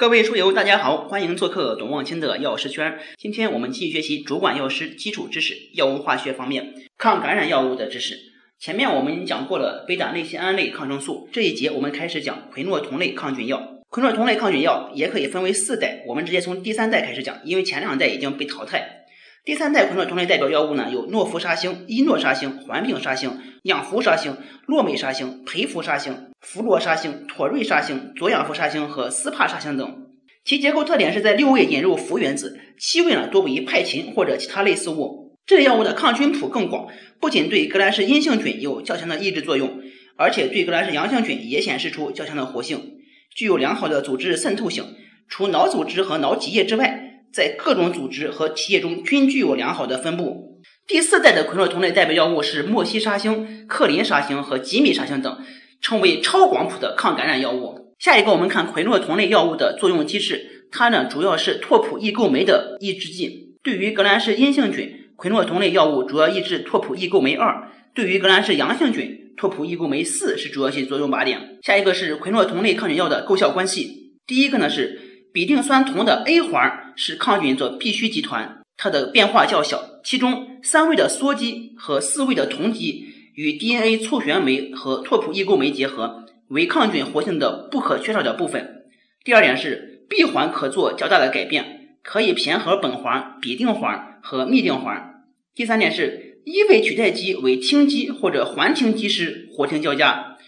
各位书友，大家好，欢迎做客董望清的药师圈。今天我们继续学习主管药师基础知识、药物化学方面抗感染药物的知识。前面我们讲过了贝塔内酰胺类抗生素，这一节我们开始讲喹诺酮类抗菌药。喹诺酮类抗菌药也可以分为四代，我们直接从第三代开始讲，因为前两代已经被淘汰。第三代喹诺酮类代表药物呢，有诺氟沙星、依诺沙星、环丙沙星、氧氟沙星、洛美沙星、培氟沙星、氟罗沙星、妥瑞沙星、左氧氟沙星和斯帕沙星等。其结构特点是在六位引入氟原子，七位呢多为派嗪或者其他类似物。这类药物的抗菌谱更广，不仅对革兰氏阴性菌有较强的抑制作用，而且对革兰氏阳性菌也显示出较强的活性，具有良好的组织渗透性。除脑组织和脑脊液之外，在各种组织和体液中均具有良好的分布。第四代的喹诺酮类代表药物是莫西沙星、克林沙星和吉米沙星等，称为超广谱的抗感染药物。下一个，我们看喹诺酮类药物的作用机制，它呢主要是拓扑异构酶的抑制剂。对于革兰氏阴性菌，喹诺酮类药物主要抑制拓扑异构酶二；对于革兰氏阳性菌，拓扑异构酶四是主要起作用靶点。下一个是喹诺酮类抗菌药的构效关系。第一个呢是吡啶酸酮的 A 环是抗菌的必需集团，它的变化较小，其中三位的羧基和四位的酮基与 DNA 促旋酶和拓扑异构酶结合。为抗菌活性的不可缺少的部分。第二点是 B 环可做较大的改变，可以偏合苯环、吡啶环和嘧啶环。第三点是一位取代基为羟基或者环羟基时活性较佳，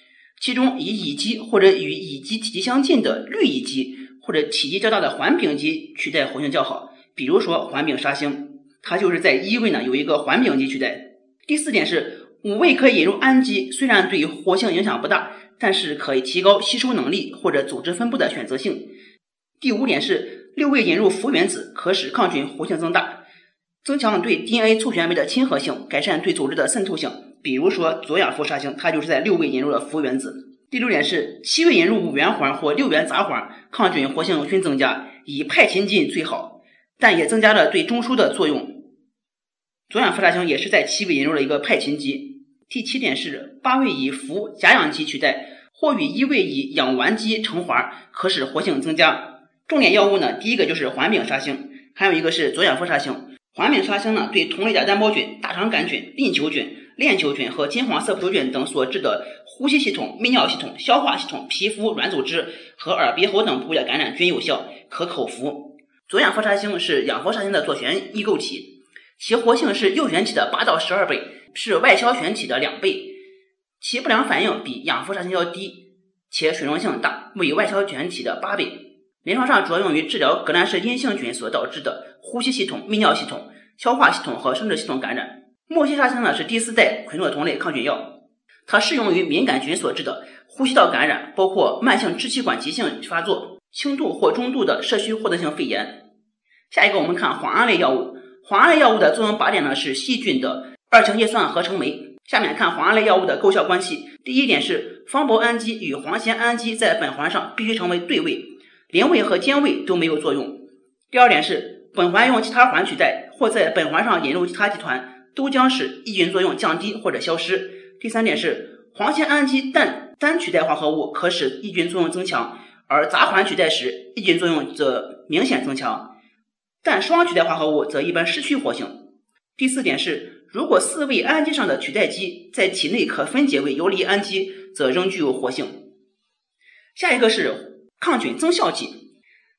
其中以乙基或者与乙基体积相近的氯乙基或者体积较大的环丙基取代活性较好。比如说环丙沙星，它就是在一位呢有一个环丙基取代。第四点是五位可以引入氨基，虽然对活性影响不大。但是可以提高吸收能力或者组织分布的选择性。第五点是六位引入氟原子，可使抗菌活性增大，增强对 DNA 促旋酶的亲和性，改善对组织的渗透性。比如说左氧氟沙星，它就是在六位引入了氟原子。第六点是七位引入五元环或六元杂环，抗菌活性均增加，以派嗪近最好，但也增加了对中枢的作用。左氧氟沙星也是在七位引入了一个派嗪基。第七点是八位以氟甲氧基取代，或与一位以氧烷基成环，可使活性增加。重点药物呢，第一个就是环丙沙星，还有一个是左氧氟沙星。环丙沙星呢，对同类的单胞菌、大肠杆菌、链球菌、链球菌和金黄色球菌等所致的呼吸系统、泌尿系统、消化系统、皮肤、软组织和耳鼻喉等部位的感染均有效，可口服。左氧氟沙星是氧氟沙星的左旋异构体，其活性是右旋体的八到十二倍。是外消旋体的两倍，其不良反应比氧氟沙星要低，且水溶性大，为外消旋体的八倍。临床上主要用于治疗革兰氏阴性菌所导致的呼吸系统、泌尿系统、消化系统和生殖系统感染。莫西沙星呢是第四代喹诺酮类抗菌药，它适用于敏感菌所致的呼吸道感染，包括慢性支气管急性发作、轻度或中度的社区获得性肺炎。下一个我们看磺胺类药物，磺胺类药物的作用靶点呢是细菌的。二氢叶酸合成酶。下面看磺胺类药物的构效关系。第一点是方铂氨基与磺酰氨基在苯环上必须成为对位，邻位和间位都没有作用。第二点是苯环用其他环取代，或在苯环上引入其他集团，都将使抑菌作用降低或者消失。第三点是磺酰氨基氮单取代化合物可使抑菌作用增强，而杂环取代时抑菌作用则明显增强，但双取代化合物则一般失去活性。第四点是。如果四位氨基上的取代基在体内可分解为游离氨基，则仍具有活性。下一个是抗菌增效剂，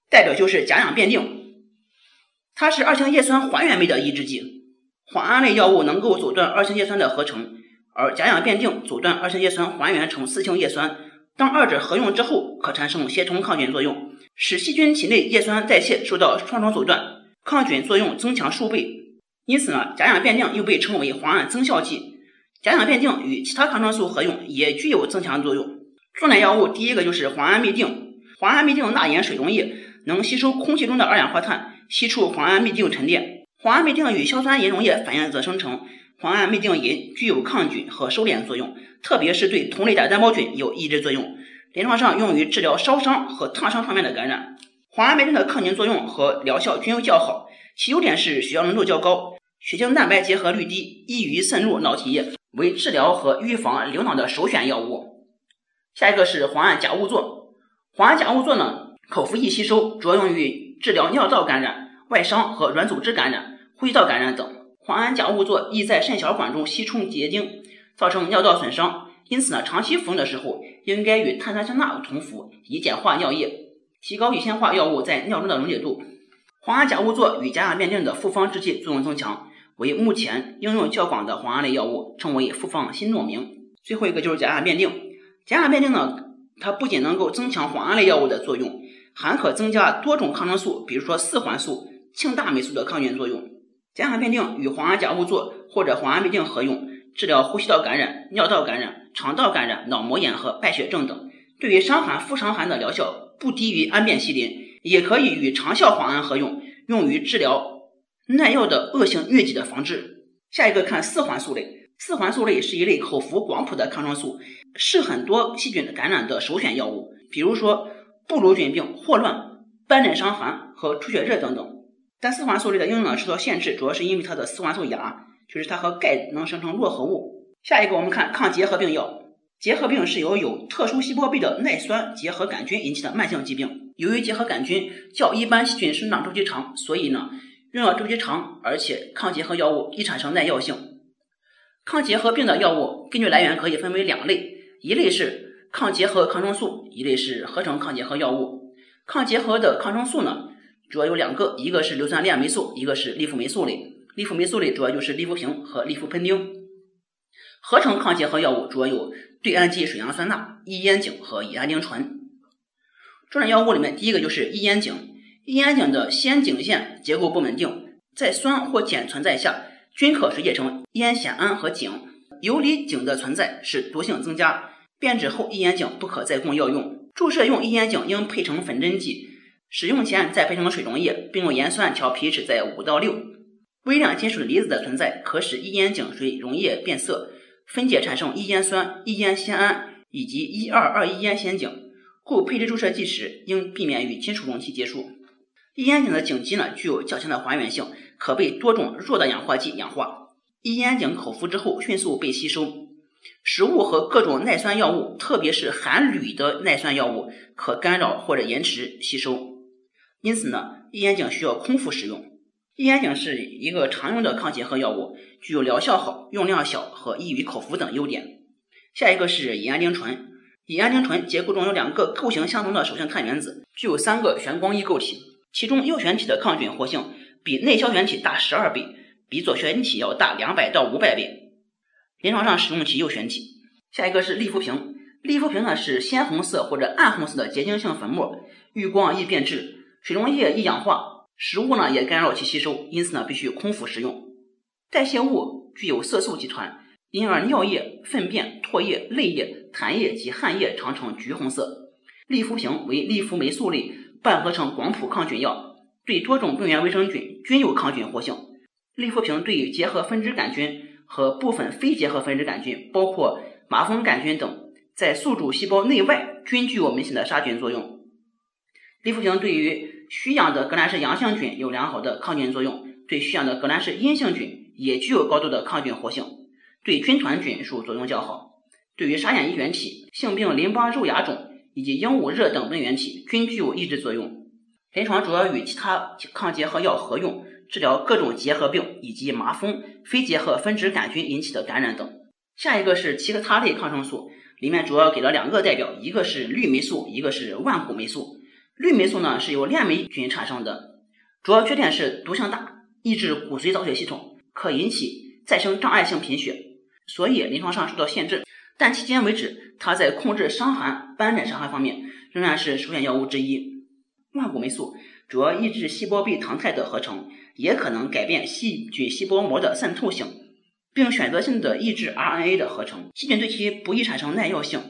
代表就是甲氧辩定，它是二羟叶酸还原酶的抑制剂。磺胺类药物能够阻断二氢叶酸的合成，而甲氧辩定阻断二氢叶酸还原成四氢叶酸。当二者合用之后，可产生协同抗菌作用，使细菌体内叶酸代谢受到双重阻断，抗菌作用增强数倍。因此呢，甲氧辩定又被称为磺胺增效剂。甲氧辩定与其他抗生素合用也具有增强作用。重点药物第一个就是磺胺嘧啶，磺胺嘧啶钠盐水溶液，能吸收空气中的二氧化碳，析出磺胺嘧啶沉淀。磺胺嘧啶与硝酸银溶液反应则生成磺胺嘧啶银，具有抗菌和收敛作用，特别是对同类的单胞菌有抑制作用。临床上用于治疗烧伤和烫伤方面的感染。磺胺嘧啶的抗菌作用和疗效均有较好。其优点是血药浓度较高，血清蛋白结合率低，易于渗入脑体液，为治疗和预防流脑的首选药物。下一个是磺胺甲戊唑，磺胺甲戊唑呢，口服液吸收，主要用于治疗尿道感染、外伤和软组织感染、呼吸道感染等。磺胺甲物唑易在肾小管中吸充结晶，造成尿道损伤。因此呢，长期服用的时候，应该与碳酸氢钠同服，以简化尿液，提高乙酰化药物在尿中的溶解度。磺胺甲物唑与甲氧辩定的复方制剂作用增强，为目前应用较广的磺胺类药物，称为复方新诺明。最后一个就是甲氧辩定，甲氧辩定呢，它不仅能够增强磺胺类药物的作用，还可增加多种抗生素，比如说四环素、庆大霉素的抗原作用。甲氧辩定与磺胺甲物唑或者磺胺嘧啶合用，治疗呼吸道感染、尿道感染、肠道感染、脑膜炎和败血症等。对于伤寒、副伤寒的疗效不低于氨卞西林。也可以与长效磺胺合用，用于治疗耐药的恶性疟疾的防治。下一个看四环素类，四环素类是一类口服广谱的抗生素，是很多细菌感染的首选药物，比如说布鲁菌病、霍乱、斑疹伤寒和出血热等等。但四环素类的应用呢受到限制，主要是因为它的四环素亚，就是它和钙能生成络合物。下一个我们看抗结核病药。结核病是由有特殊细胞壁的耐酸结核杆菌引起的慢性疾病。由于结核杆菌较一般细菌生长周期长，所以呢，用药周期长，而且抗结核药物易产生耐药性。抗结核病的药物根据来源可以分为两类，一类是抗结核抗生素，一类是合成抗结核药物。抗结核的抗生素呢，主要有两个，一个是硫酸链霉素，一个是利福霉素类。利福霉素类主要就是利福平和利福喷丁。合成抗结核药物主要有对氨基水杨酸钠、异烟肼和乙胺丁醇。重点药物里面，第一个就是异烟肼。异烟肼的酰肼线结构不稳定，在酸或碱存在下，均可水解成烟酰胺和肼。游离肼的存在使毒性增加，变质后异烟肼不可再供药用。注射用异烟肼应配成粉针剂，使用前再配成水溶液，并用盐酸调 pH 在五到六。微量金属离子的存在可使异烟肼水溶液变色。分解产生异烟酸、异烟酰胺以及一二二一烟酰肼，故配置注射剂时应避免与金属容器接触。异烟肼的肼基呢具有较强的还原性，可被多种弱的氧化剂氧化。异烟肼口服之后迅速被吸收。食物和各种耐酸药物，特别是含铝的耐酸药物，可干扰或者延迟吸收。因此呢，异烟肼需要空腹使用。异烟肼是一个常用的抗结核药物，具有疗效好、用量小和易于口服等优点。下一个是乙胺丁醇，乙胺丁醇结构中有两个构型相同的手性碳原子，具有三个旋光异构体，其中右旋体的抗菌活性比内消旋体大十二倍，比左旋体要大两百到五百倍。临床上使用其右旋体。下一个是利福平，利福平呢是鲜红色或者暗红色的结晶性粉末，遇光易变质，水溶液易氧化。食物呢也干扰其吸收，因此呢必须空腹食用。代谢物具有色素集团，因而尿液、粪便、唾液、泪液、痰液及汗液常呈橘红色。利福平为利福霉素类半合成广谱抗菌药，对多种病原微生菌均有抗菌活性。利福平对结核分支杆菌和部分非结核分支杆菌，包括麻风杆菌等，在宿主细胞内外均具有明显的杀菌作用。利福平对于需氧的革兰氏阳性菌有良好的抗菌作用，对需氧的革兰氏阴性菌也具有高度的抗菌活性，对军团菌属作用较好。对于沙眼衣原体、性病淋巴肉芽肿以及鹦鹉热等病原体均具有抑制作用。临床主要与其他抗结核药合用，治疗各种结核病以及麻风、非结核分支杆菌引起的感染等。下一个是七克他类抗生素，里面主要给了两个代表，一个是氯霉素，一个是万古霉素。氯霉素呢是由链霉菌产生的，主要缺点是毒性大，抑制骨髓造血系统，可引起再生障碍性贫血，所以临床上受到限制。但迄今为止，它在控制伤寒、斑疹伤寒方面仍然是首选药物之一。万古霉素主要抑制细胞壁糖肽的合成，也可能改变细菌细胞膜的渗透性，并选择性的抑制 RNA 的合成，细菌对其不易产生耐药性。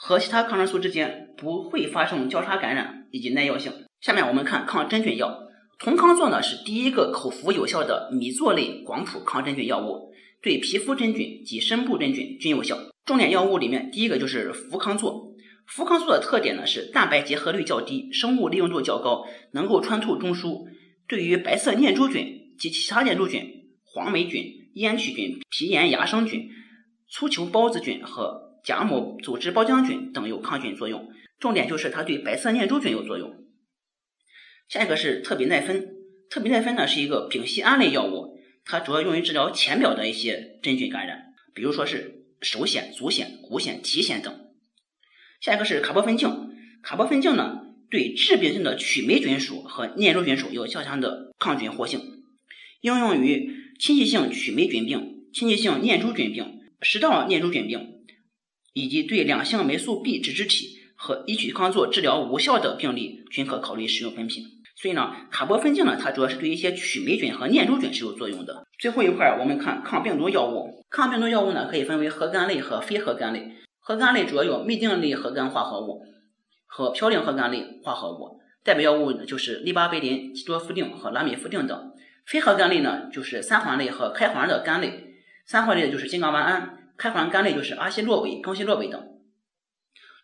和其他抗生素之间不会发生交叉感染以及耐药性。下面我们看抗真菌药，酮康唑呢是第一个口服有效的米唑类广谱抗真菌药物，对皮肤真菌及深部真菌均有效。重点药物里面第一个就是福康唑，福康唑的特点呢是蛋白结合率较低，生物利用度较高，能够穿透中枢，对于白色念珠菌及其他念珠菌、黄霉菌、烟曲菌、皮炎芽生菌、粗球孢子菌和甲母组织胞浆菌等有抗菌作用，重点就是它对白色念珠菌有作用。下一个是特比奈芬，特比奈芬呢是一个丙烯胺类药物，它主要用于治疗浅表的一些真菌感染，比如说是手癣、足癣、骨癣、蹄癣等。下一个是卡波芬净，卡波芬净呢对致病性的曲霉菌属和念珠菌属有较强的抗菌活性，应用于侵袭性曲霉菌病、侵袭性念珠菌病、食道念珠菌病，以及对两性霉素 B 脂质体和异曲康唑治疗无效的病例，均可考虑使用本品。所以呢，卡波芬净呢，它主要是对一些曲霉菌和念珠菌是有作用的。最后一块，我们看抗病毒药物。抗病毒药物呢，可以分为核苷类和非核苷类。核苷类主要有嘧啶类核苷化合物和嘌呤核苷类化合物，代表药物就是利巴贝林、齐多夫定和拉米夫定等。非核苷类呢，就是三环类和开环的苷类。三环类就是金刚烷胺，开环苷类就是阿昔洛韦、更昔洛韦等。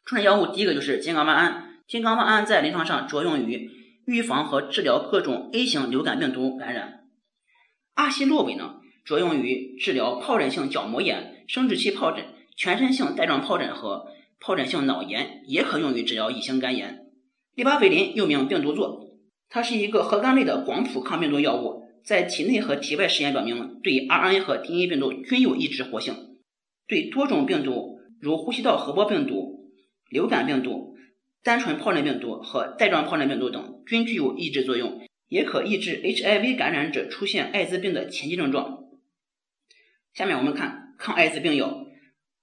重点药物第一个就是金刚烷胺。金刚烷胺在临床上主要用于预防和治疗各种 A 型流感病毒感染。阿昔洛韦呢，主要用于治疗疱疹性角膜炎、生殖器疱疹、全身性带状疱疹和疱疹性脑炎，也可用于治疗乙型肝炎。利巴韦林又名病毒唑，它是一个核苷类的广谱抗病毒药物，在体内和体外实验表明，对 RNA 和 DNA 病毒均有抑制活性，对多种病毒如呼吸道合胞病毒、流感病毒。单纯疱疹病毒和带状疱疹病毒等均具有抑制作用，也可抑制 HIV 感染者出现艾滋病的前期症状。下面我们看抗艾滋病药，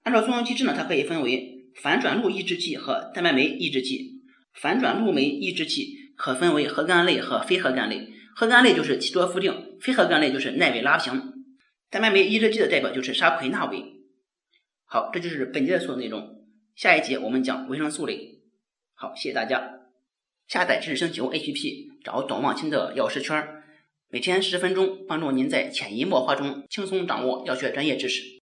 按照作用机制呢，它可以分为反转录抑制剂和蛋白酶抑制剂。反转录酶抑制剂可分为核苷类和非核苷类，核苷类就是齐多夫定，非核苷类就是奈韦拉平。蛋白酶抑制剂的代表就是沙奎纳韦。好，这就是本节的所有内容。下一节我们讲维生素类。好，谢谢大家。下载知识星球 APP，找董望清的药师圈，每天十分钟，帮助您在潜移默化中轻松掌握药学专业知识。